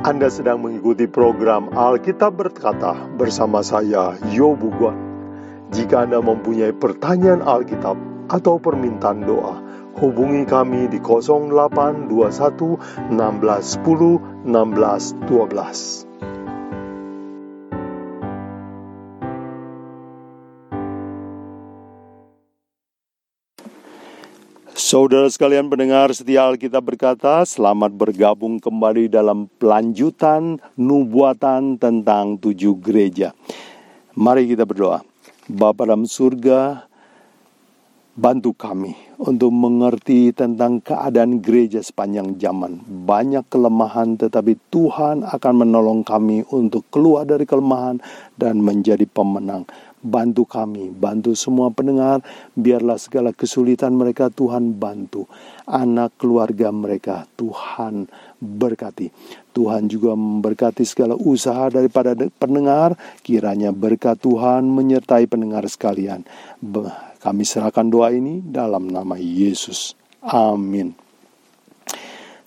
Anda sedang mengikuti program Alkitab Berkata bersama saya, Yo Buguan. Jika Anda mempunyai pertanyaan Alkitab atau permintaan doa, hubungi kami di 0821 16 10 16 12. Saudara sekalian pendengar setia Alkitab berkata, selamat bergabung kembali dalam pelanjutan nubuatan tentang tujuh gereja. Mari kita berdoa. Bapa dalam surga, bantu kami untuk mengerti tentang keadaan gereja sepanjang zaman. Banyak kelemahan tetapi Tuhan akan menolong kami untuk keluar dari kelemahan dan menjadi pemenang bantu kami, bantu semua pendengar, biarlah segala kesulitan mereka Tuhan bantu. Anak keluarga mereka Tuhan berkati. Tuhan juga memberkati segala usaha daripada pendengar, kiranya berkat Tuhan menyertai pendengar sekalian. Kami serahkan doa ini dalam nama Yesus. Amin.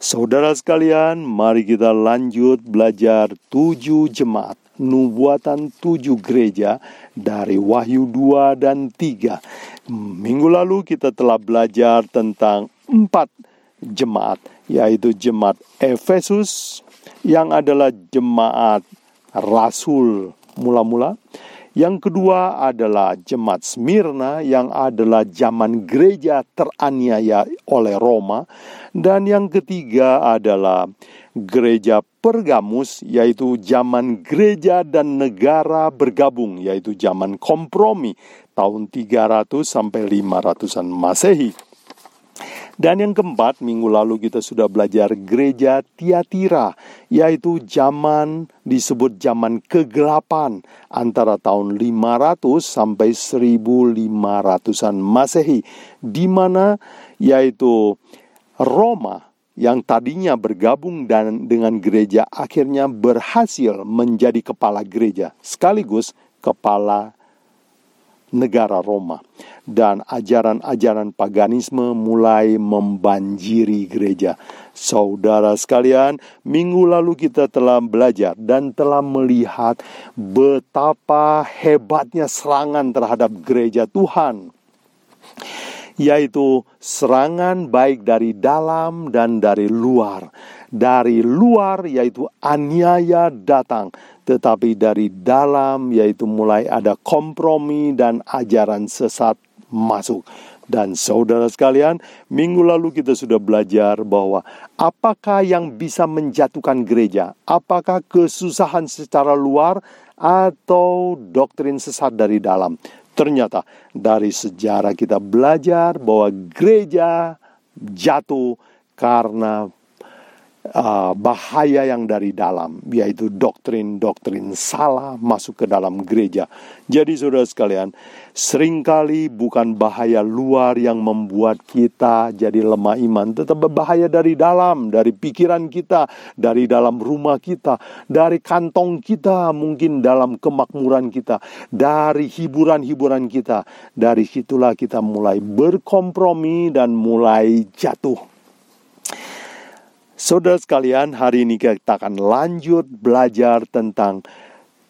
Saudara sekalian, mari kita lanjut belajar tujuh jemaat nubuatan tujuh gereja dari Wahyu 2 dan 3. Minggu lalu kita telah belajar tentang empat jemaat, yaitu jemaat Efesus yang adalah jemaat rasul mula-mula. Yang kedua adalah jemaat Smyrna yang adalah zaman gereja teraniaya oleh Roma. Dan yang ketiga adalah gereja Pergamus yaitu zaman gereja dan negara bergabung yaitu zaman kompromi tahun 300 sampai 500-an Masehi. Dan yang keempat, minggu lalu kita sudah belajar gereja Tiatira, yaitu zaman disebut zaman kegelapan antara tahun 500 sampai 1500-an Masehi, di mana yaitu Roma yang tadinya bergabung dan dengan gereja akhirnya berhasil menjadi kepala gereja sekaligus kepala negara Roma dan ajaran-ajaran paganisme mulai membanjiri gereja. Saudara sekalian, minggu lalu kita telah belajar dan telah melihat betapa hebatnya serangan terhadap gereja Tuhan yaitu serangan baik dari dalam dan dari luar. Dari luar yaitu aniaya datang, tetapi dari dalam yaitu mulai ada kompromi dan ajaran sesat masuk. Dan saudara sekalian, minggu lalu kita sudah belajar bahwa apakah yang bisa menjatuhkan gereja? Apakah kesusahan secara luar atau doktrin sesat dari dalam? Ternyata dari sejarah kita belajar bahwa gereja jatuh karena uh, bahaya yang dari dalam, yaitu doktrin-doktrin salah masuk ke dalam gereja. Jadi saudara sekalian, sering kali bukan bahaya luar yang membuat kita jadi lemah iman, tetapi bahaya dari dalam, dari pikiran kita, dari dalam rumah kita, dari kantong kita, mungkin dalam kemakmuran kita, dari hiburan-hiburan kita. Dari situlah kita mulai berkompromi dan mulai jatuh Saudara sekalian, hari ini kita akan lanjut belajar tentang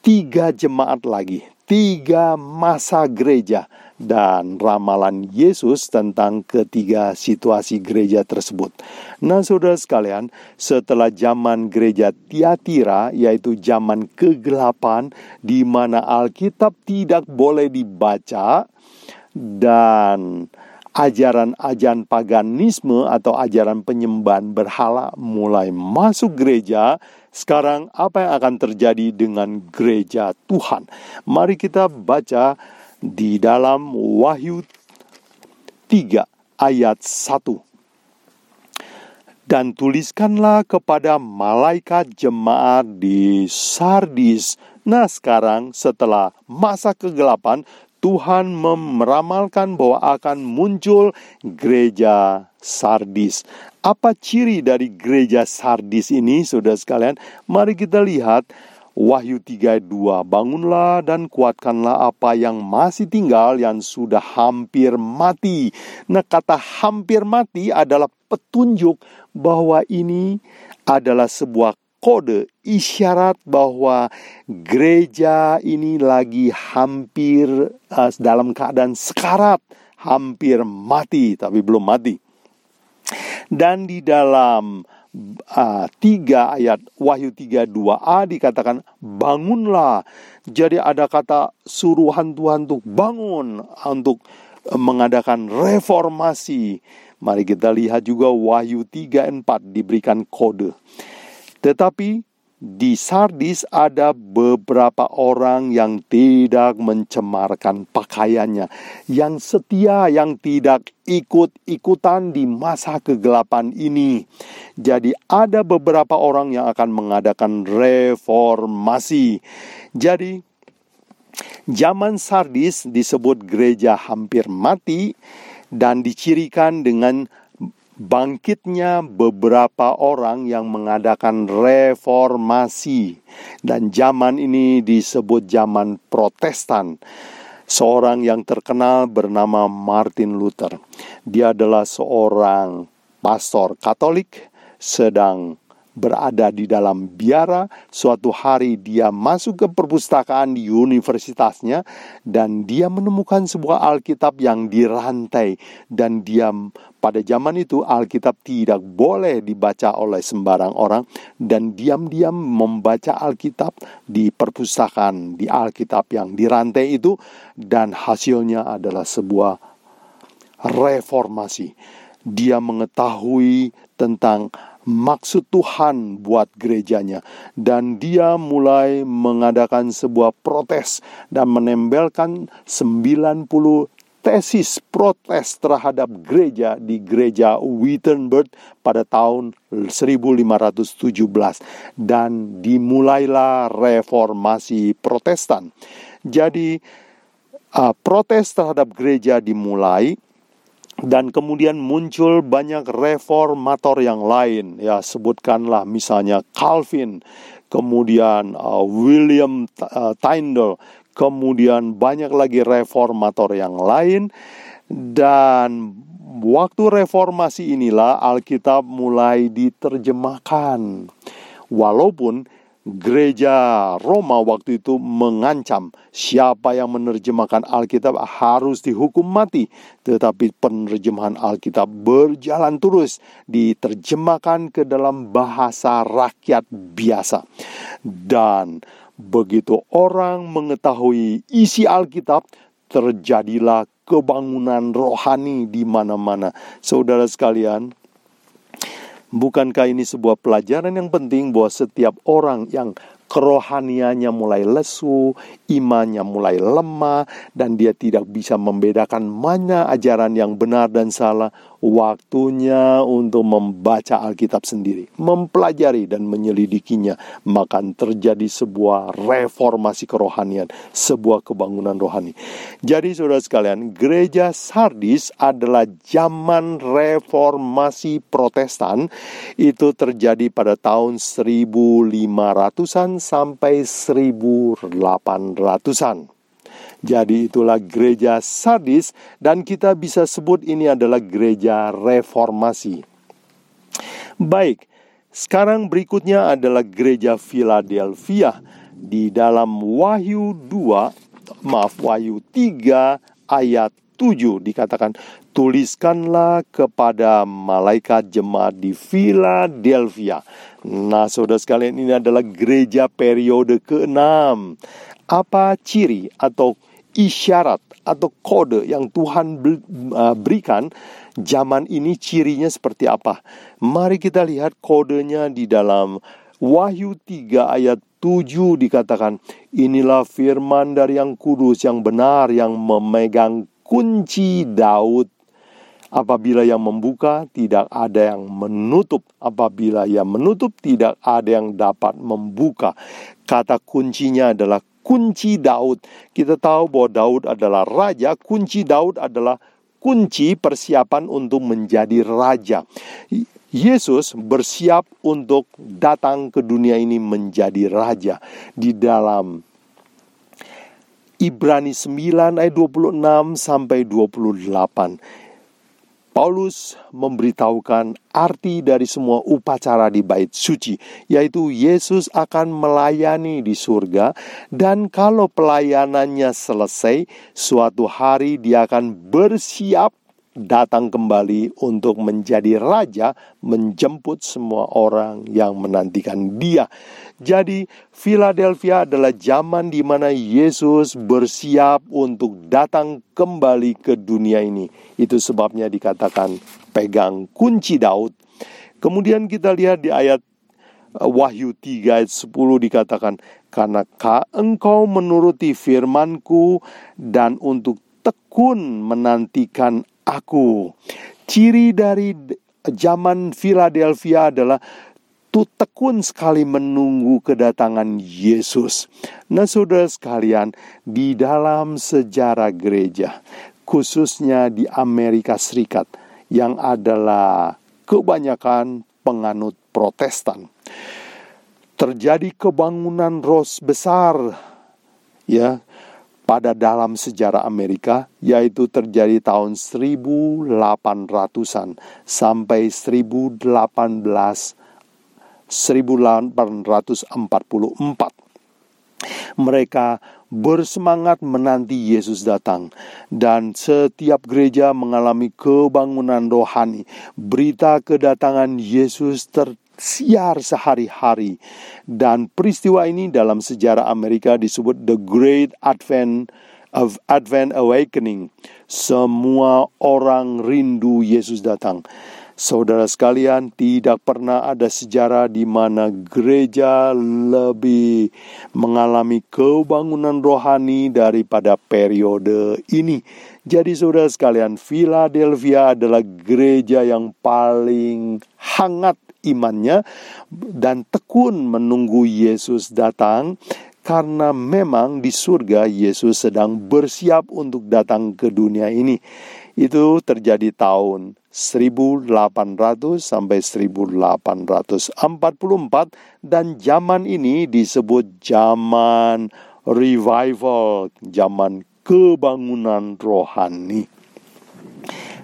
tiga jemaat lagi, tiga masa gereja, dan ramalan Yesus tentang ketiga situasi gereja tersebut. Nah, saudara sekalian, setelah zaman gereja Tiatira, yaitu zaman kegelapan, di mana Alkitab tidak boleh dibaca, dan ajaran-ajaran paganisme atau ajaran penyembahan berhala mulai masuk gereja, sekarang apa yang akan terjadi dengan gereja Tuhan? Mari kita baca di dalam Wahyu 3 ayat 1. Dan tuliskanlah kepada malaikat jemaat di Sardis. Nah sekarang setelah masa kegelapan, Tuhan meramalkan bahwa akan muncul gereja Sardis. Apa ciri dari gereja Sardis ini, saudara sekalian? Mari kita lihat Wahyu 3:2 Bangunlah dan kuatkanlah apa yang masih tinggal yang sudah hampir mati. Nah, kata hampir mati adalah petunjuk bahwa ini adalah sebuah kode isyarat bahwa gereja ini lagi hampir uh, dalam keadaan sekarat, hampir mati tapi belum mati. Dan di dalam uh, 3 ayat Wahyu 3 2a dikatakan bangunlah. Jadi ada kata suruhan Tuhan untuk bangun untuk mengadakan reformasi. Mari kita lihat juga Wahyu 3 4 diberikan kode. Tetapi di Sardis ada beberapa orang yang tidak mencemarkan pakaiannya, yang setia, yang tidak ikut-ikutan di masa kegelapan ini. Jadi, ada beberapa orang yang akan mengadakan reformasi. Jadi, zaman Sardis disebut gereja hampir mati dan dicirikan dengan bangkitnya beberapa orang yang mengadakan reformasi dan zaman ini disebut zaman Protestan. Seorang yang terkenal bernama Martin Luther. Dia adalah seorang pastor Katolik sedang berada di dalam biara. Suatu hari dia masuk ke perpustakaan di universitasnya dan dia menemukan sebuah Alkitab yang dirantai dan dia pada zaman itu Alkitab tidak boleh dibaca oleh sembarang orang dan diam-diam membaca Alkitab di perpustakaan di Alkitab yang dirantai itu dan hasilnya adalah sebuah reformasi. Dia mengetahui tentang maksud Tuhan buat gerejanya dan dia mulai mengadakan sebuah protes dan menembelkan 90 tesis protes terhadap gereja di gereja Wittenberg pada tahun 1517 dan dimulailah reformasi Protestan. Jadi uh, protes terhadap gereja dimulai dan kemudian muncul banyak reformator yang lain. Ya sebutkanlah misalnya Calvin kemudian uh, William uh, Tyndale kemudian banyak lagi reformator yang lain. Dan waktu reformasi inilah Alkitab mulai diterjemahkan. Walaupun gereja Roma waktu itu mengancam siapa yang menerjemahkan Alkitab harus dihukum mati. Tetapi penerjemahan Alkitab berjalan terus diterjemahkan ke dalam bahasa rakyat biasa. Dan begitu orang mengetahui isi Alkitab, terjadilah kebangunan rohani di mana-mana. Saudara sekalian, Bukankah ini sebuah pelajaran yang penting bahwa setiap orang yang kerohaniannya mulai lesu, imannya mulai lemah, dan dia tidak bisa membedakan mana ajaran yang benar dan salah, waktunya untuk membaca Alkitab sendiri, mempelajari dan menyelidikinya, maka terjadi sebuah reformasi kerohanian, sebuah kebangunan rohani. Jadi saudara sekalian, gereja Sardis adalah zaman reformasi Protestan itu terjadi pada tahun 1500-an sampai 1800-an. Jadi itulah gereja Sardis dan kita bisa sebut ini adalah gereja reformasi. Baik, sekarang berikutnya adalah gereja Philadelphia di dalam Wahyu 2, maaf Wahyu 3 ayat 7 dikatakan tuliskanlah kepada malaikat jemaat di Philadelphia. Nah, saudara sekalian ini adalah gereja periode ke-6. Apa ciri atau isyarat atau kode yang Tuhan uh, berikan zaman ini cirinya seperti apa. Mari kita lihat kodenya di dalam Wahyu 3 ayat 7 dikatakan, inilah firman dari yang kudus, yang benar, yang memegang kunci Daud. Apabila yang membuka, tidak ada yang menutup. Apabila yang menutup, tidak ada yang dapat membuka. Kata kuncinya adalah kunci Daud. Kita tahu bahwa Daud adalah raja, kunci Daud adalah kunci persiapan untuk menjadi raja. Yesus bersiap untuk datang ke dunia ini menjadi raja di dalam Ibrani 9 ayat 26 sampai 28. Paulus memberitahukan arti dari semua upacara di bait suci, yaitu Yesus akan melayani di surga, dan kalau pelayanannya selesai, suatu hari Dia akan bersiap datang kembali untuk menjadi raja, menjemput semua orang yang menantikan Dia. Jadi, Philadelphia adalah zaman di mana Yesus bersiap untuk datang kembali ke dunia ini. Itu sebabnya dikatakan pegang kunci Daud. Kemudian kita lihat di ayat uh, Wahyu 3 ayat 10 dikatakan, Karena engkau menuruti firmanku dan untuk tekun menantikan aku. Ciri dari zaman Philadelphia adalah tu tekun sekali menunggu kedatangan Yesus. Nah, saudara sekalian, di dalam sejarah gereja, khususnya di Amerika Serikat, yang adalah kebanyakan penganut Protestan, terjadi kebangunan ros besar, ya, pada dalam sejarah Amerika yaitu terjadi tahun 1800-an sampai 1800 1844. Mereka bersemangat menanti Yesus datang dan setiap gereja mengalami kebangunan rohani. Berita kedatangan Yesus ter siar sehari-hari. Dan peristiwa ini dalam sejarah Amerika disebut The Great Advent of Advent Awakening. Semua orang rindu Yesus datang. Saudara sekalian, tidak pernah ada sejarah di mana gereja lebih mengalami kebangunan rohani daripada periode ini. Jadi saudara sekalian, Philadelphia adalah gereja yang paling hangat imannya dan tekun menunggu Yesus datang karena memang di surga Yesus sedang bersiap untuk datang ke dunia ini. Itu terjadi tahun 1800 sampai 1844 dan zaman ini disebut zaman revival, zaman kebangunan rohani.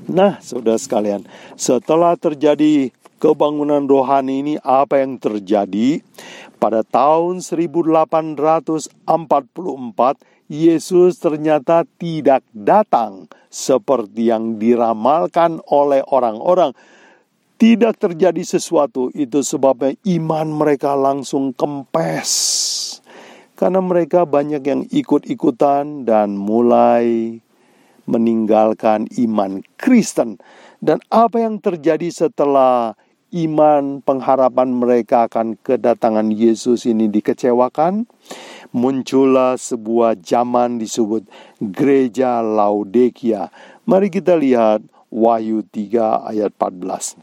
Nah, saudara sekalian, setelah terjadi kebangunan rohani ini apa yang terjadi? Pada tahun 1844 Yesus ternyata tidak datang seperti yang diramalkan oleh orang-orang. Tidak terjadi sesuatu itu sebabnya iman mereka langsung kempes. Karena mereka banyak yang ikut-ikutan dan mulai meninggalkan iman Kristen. Dan apa yang terjadi setelah iman pengharapan mereka akan kedatangan Yesus ini dikecewakan, muncullah sebuah zaman disebut gereja Laodikia. Mari kita lihat Wahyu 3 ayat 14.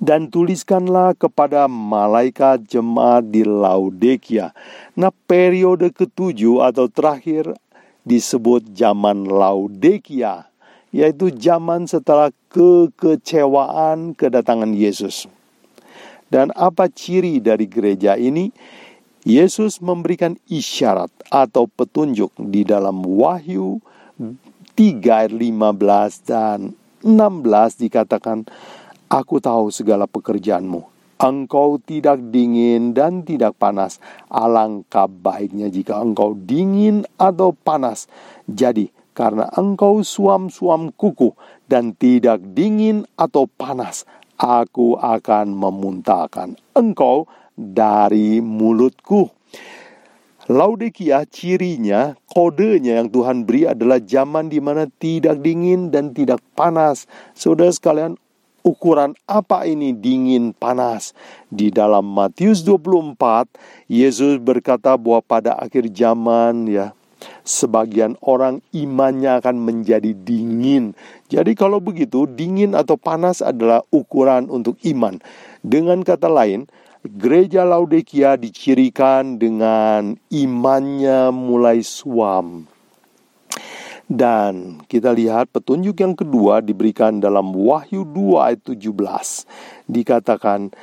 Dan tuliskanlah kepada malaikat jemaat di Laodikia. Nah, periode ketujuh atau terakhir disebut zaman Laodikia yaitu zaman setelah kekecewaan kedatangan Yesus. Dan apa ciri dari gereja ini? Yesus memberikan isyarat atau petunjuk di dalam Wahyu 3 ayat 15 dan 16 dikatakan, Aku tahu segala pekerjaanmu. Engkau tidak dingin dan tidak panas. Alangkah baiknya jika engkau dingin atau panas. Jadi, karena engkau suam-suam kuku dan tidak dingin atau panas, aku akan memuntahkan engkau dari mulutku. Laudikia cirinya, kodenya yang Tuhan beri adalah zaman di mana tidak dingin dan tidak panas. Saudara sekalian, ukuran apa ini dingin panas? Di dalam Matius 24, Yesus berkata bahwa pada akhir zaman ya, sebagian orang imannya akan menjadi dingin. Jadi kalau begitu, dingin atau panas adalah ukuran untuk iman. Dengan kata lain, gereja Laodikia dicirikan dengan imannya mulai suam. Dan kita lihat petunjuk yang kedua diberikan dalam Wahyu 2 ayat 17. Dikatakan,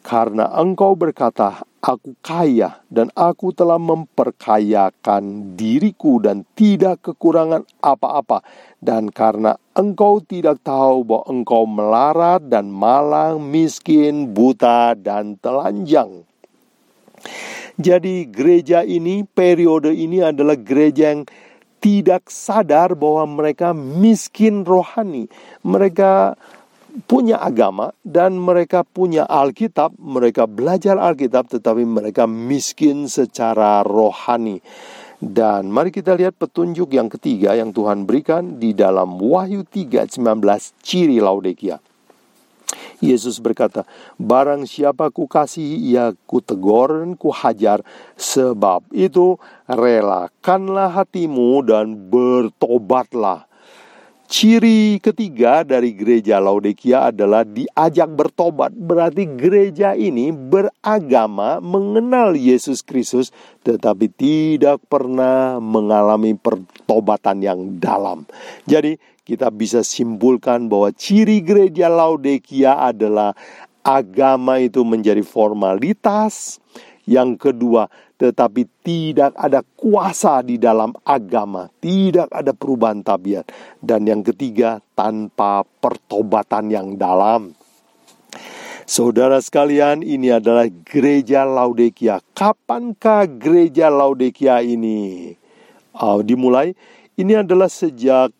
karena engkau berkata, Aku kaya dan aku telah memperkayakan diriku dan tidak kekurangan apa-apa. Dan karena engkau tidak tahu bahwa engkau melarat dan malang, miskin, buta, dan telanjang. Jadi gereja ini, periode ini adalah gereja yang tidak sadar bahwa mereka miskin rohani. Mereka punya agama dan mereka punya Alkitab, mereka belajar Alkitab tetapi mereka miskin secara rohani. Dan mari kita lihat petunjuk yang ketiga yang Tuhan berikan di dalam Wahyu 3:19 ciri Laodikia. Yesus berkata, Barang siapa ku kasih, ia ku tegur dan ku hajar. Sebab itu, relakanlah hatimu dan bertobatlah. Ciri ketiga dari gereja Laodikia adalah diajak bertobat. Berarti gereja ini beragama, mengenal Yesus Kristus, tetapi tidak pernah mengalami pertobatan yang dalam. Jadi, kita bisa simpulkan bahwa ciri gereja Laodikia adalah agama itu menjadi formalitas. Yang kedua, tetapi tidak ada kuasa di dalam agama, tidak ada perubahan tabiat, dan yang ketiga, tanpa pertobatan yang dalam. Saudara sekalian, ini adalah gereja Laodikia. Kapankah gereja Laodikia ini uh, dimulai? Ini adalah sejak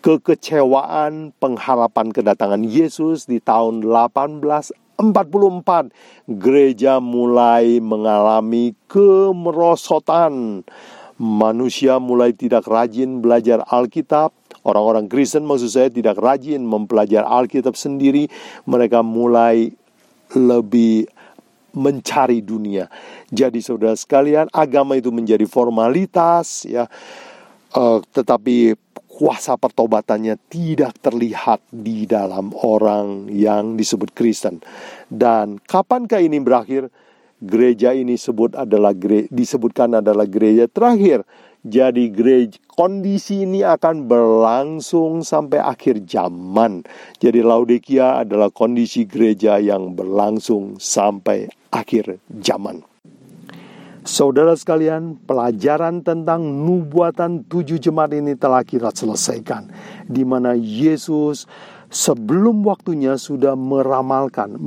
kekecewaan pengharapan kedatangan Yesus di tahun 18 44 gereja mulai mengalami kemerosotan. Manusia mulai tidak rajin belajar Alkitab. Orang-orang Kristen maksud saya tidak rajin mempelajari Alkitab sendiri. Mereka mulai lebih mencari dunia. Jadi saudara sekalian, agama itu menjadi formalitas ya. Uh, tetapi kuasa pertobatannya tidak terlihat di dalam orang yang disebut Kristen. Dan kapankah ini berakhir? Gereja ini sebut adalah disebutkan adalah gereja terakhir. Jadi gereja kondisi ini akan berlangsung sampai akhir zaman. Jadi Laodikia adalah kondisi gereja yang berlangsung sampai akhir zaman. Saudara sekalian, pelajaran tentang nubuatan tujuh jemaat ini telah kita selesaikan. Di mana Yesus sebelum waktunya sudah meramalkan,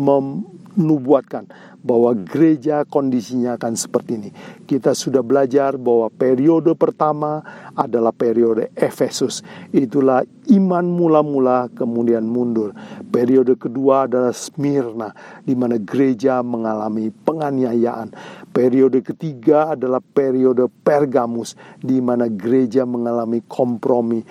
menubuatkan bahwa gereja kondisinya akan seperti ini. Kita sudah belajar bahwa periode pertama adalah periode Efesus. Itulah iman mula-mula kemudian mundur. Periode kedua adalah Smyrna di mana gereja mengalami penganiayaan. Periode ketiga adalah periode Pergamus di mana gereja mengalami kompromi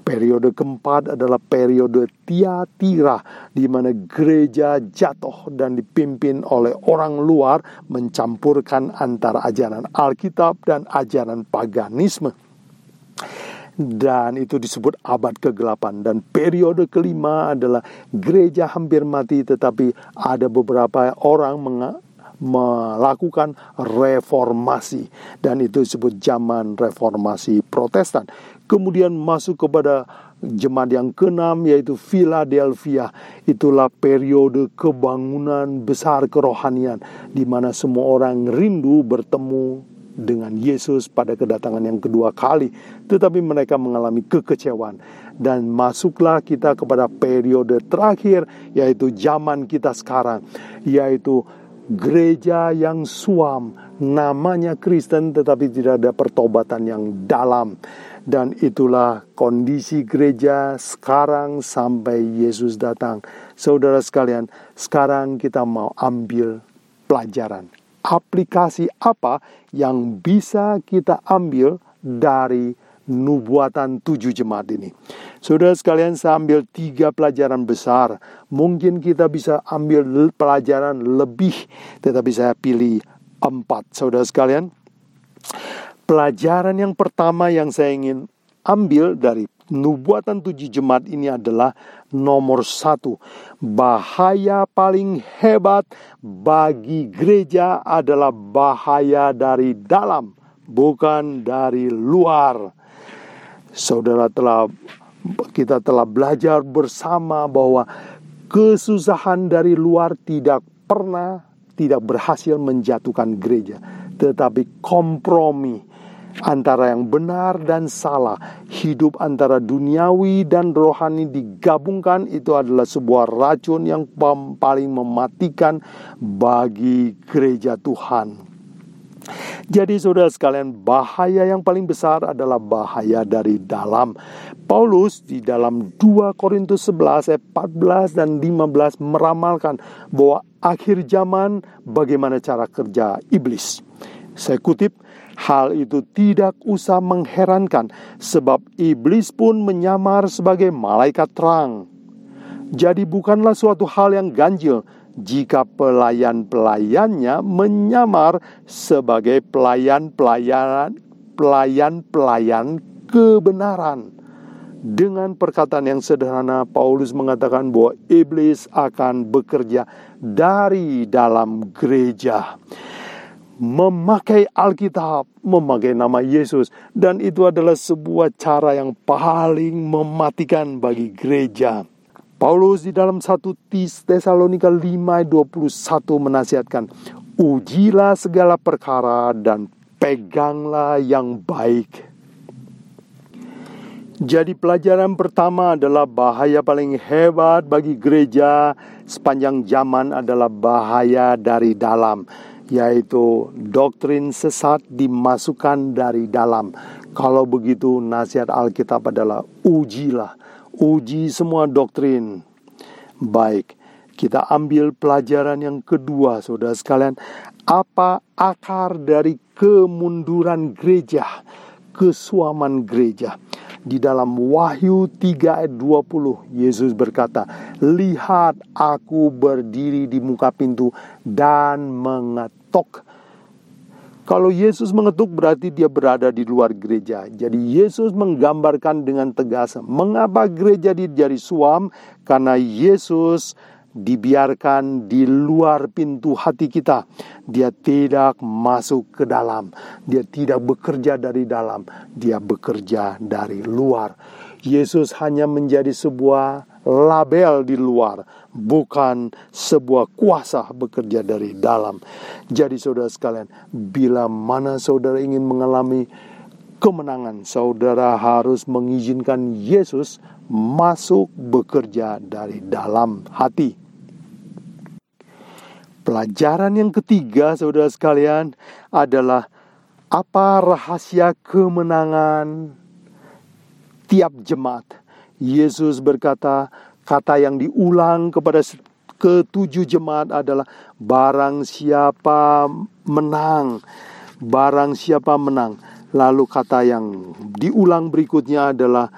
Periode keempat adalah periode Tiatira di mana gereja jatuh dan dipimpin oleh orang luar mencampurkan antara ajaran Alkitab dan ajaran paganisme. Dan itu disebut abad kegelapan. Dan periode kelima adalah gereja hampir mati tetapi ada beberapa orang melakukan reformasi. Dan itu disebut zaman reformasi Protestan kemudian masuk kepada jemaat yang keenam yaitu Philadelphia. Itulah periode kebangunan besar kerohanian di mana semua orang rindu bertemu dengan Yesus pada kedatangan yang kedua kali. Tetapi mereka mengalami kekecewaan. Dan masuklah kita kepada periode terakhir yaitu zaman kita sekarang yaitu gereja yang suam. Namanya Kristen tetapi tidak ada pertobatan yang dalam dan itulah kondisi gereja sekarang sampai Yesus datang. Saudara sekalian, sekarang kita mau ambil pelajaran. Aplikasi apa yang bisa kita ambil dari nubuatan tujuh jemaat ini. Saudara sekalian, saya ambil tiga pelajaran besar. Mungkin kita bisa ambil pelajaran lebih, tetapi saya pilih empat. Saudara sekalian, Pelajaran yang pertama yang saya ingin ambil dari nubuatan tujuh jemaat ini adalah nomor satu. Bahaya paling hebat bagi gereja adalah bahaya dari dalam, bukan dari luar. Saudara telah kita telah belajar bersama bahwa kesusahan dari luar tidak pernah tidak berhasil menjatuhkan gereja, tetapi kompromi antara yang benar dan salah, hidup antara duniawi dan rohani digabungkan itu adalah sebuah racun yang paling mematikan bagi gereja Tuhan. Jadi saudara sekalian, bahaya yang paling besar adalah bahaya dari dalam. Paulus di dalam 2 Korintus 11 ayat 14 dan 15 meramalkan bahwa akhir zaman bagaimana cara kerja iblis. Saya kutip, Hal itu tidak usah mengherankan, sebab iblis pun menyamar sebagai malaikat terang. Jadi, bukanlah suatu hal yang ganjil jika pelayan-pelayannya menyamar sebagai pelayan-pelayan pelayan-pelayan kebenaran. Dengan perkataan yang sederhana, Paulus mengatakan bahwa iblis akan bekerja dari dalam gereja memakai Alkitab, memakai nama Yesus, dan itu adalah sebuah cara yang paling mematikan bagi gereja. Paulus di dalam 1 Tesalonika 5 21 menasihatkan, ujilah segala perkara dan peganglah yang baik. Jadi pelajaran pertama adalah bahaya paling hebat bagi gereja sepanjang zaman adalah bahaya dari dalam yaitu doktrin sesat dimasukkan dari dalam. Kalau begitu nasihat Alkitab adalah ujilah, uji semua doktrin. Baik, kita ambil pelajaran yang kedua saudara sekalian. Apa akar dari kemunduran gereja, kesuaman gereja? Di dalam Wahyu 3 ayat 20 Yesus berkata, "Lihat aku berdiri di muka pintu dan mengetok." Kalau Yesus mengetuk berarti dia berada di luar gereja. Jadi Yesus menggambarkan dengan tegas mengapa gereja dijadi suam karena Yesus dibiarkan di luar pintu hati kita. Dia tidak masuk ke dalam. Dia tidak bekerja dari dalam. Dia bekerja dari luar. Yesus hanya menjadi sebuah label di luar, bukan sebuah kuasa bekerja dari dalam. Jadi saudara sekalian, bila mana saudara ingin mengalami kemenangan, saudara harus mengizinkan Yesus masuk bekerja dari dalam hati. Pelajaran yang ketiga, saudara sekalian, adalah apa rahasia kemenangan tiap jemaat. Yesus berkata, kata yang diulang kepada ketujuh jemaat adalah barang siapa menang, barang siapa menang. Lalu kata yang diulang berikutnya adalah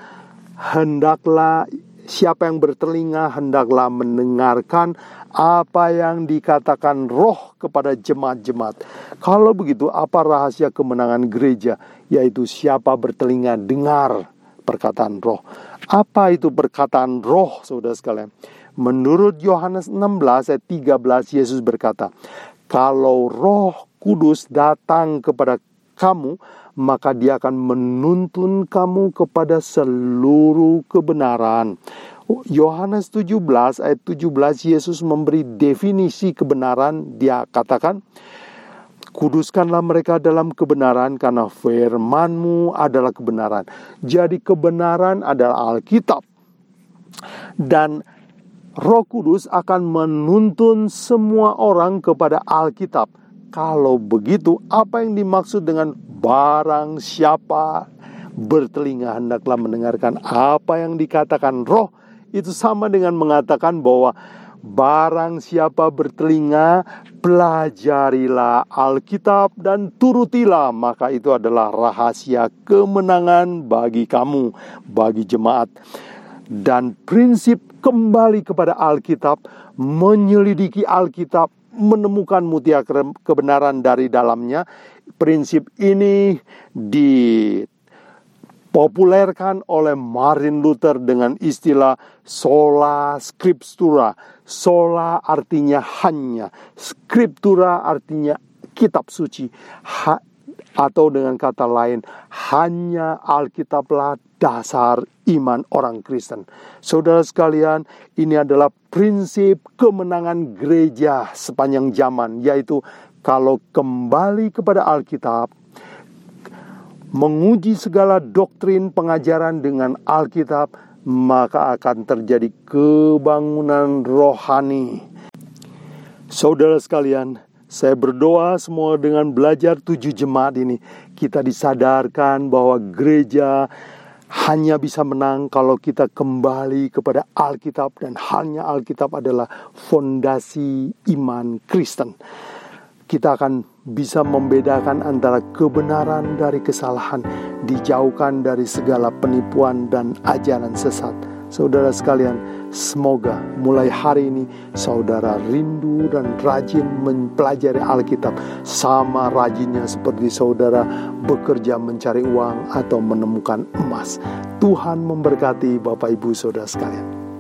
hendaklah siapa yang bertelinga hendaklah mendengarkan apa yang dikatakan roh kepada jemaat-jemaat. Kalau begitu, apa rahasia kemenangan gereja? Yaitu siapa bertelinga dengar perkataan roh. Apa itu perkataan roh, saudara sekalian? Menurut Yohanes 16 ayat 13, Yesus berkata, Kalau roh kudus datang kepada kamu, maka dia akan menuntun kamu kepada seluruh kebenaran. Yohanes 17 ayat 17 Yesus memberi definisi kebenaran. Dia katakan, Kuduskanlah mereka dalam kebenaran karena firmanmu adalah kebenaran. Jadi kebenaran adalah Alkitab. Dan Roh Kudus akan menuntun semua orang kepada Alkitab. Kalau begitu, apa yang dimaksud dengan barang siapa bertelinga hendaklah mendengarkan apa yang dikatakan roh itu sama dengan mengatakan bahwa barang siapa bertelinga pelajarilah Alkitab dan turutilah maka itu adalah rahasia kemenangan bagi kamu bagi jemaat dan prinsip kembali kepada Alkitab menyelidiki Alkitab menemukan mutiara kebenaran dari dalamnya prinsip ini di dipopulerkan oleh Martin Luther dengan istilah sola scriptura. Sola artinya hanya, scriptura artinya kitab suci. Ha, atau dengan kata lain, hanya Alkitablah dasar iman orang Kristen. Saudara sekalian, ini adalah prinsip kemenangan gereja sepanjang zaman, yaitu kalau kembali kepada Alkitab, menguji segala doktrin pengajaran dengan Alkitab, maka akan terjadi kebangunan rohani. Saudara sekalian, saya berdoa semua dengan belajar tujuh jemaat ini, kita disadarkan bahwa gereja hanya bisa menang kalau kita kembali kepada Alkitab dan hanya Alkitab adalah fondasi iman Kristen. Kita akan bisa membedakan antara kebenaran dari kesalahan, dijauhkan dari segala penipuan dan ajaran sesat. Saudara sekalian, semoga mulai hari ini saudara rindu dan rajin mempelajari Alkitab sama rajinnya seperti saudara bekerja mencari uang atau menemukan emas. Tuhan memberkati Bapak Ibu Saudara sekalian.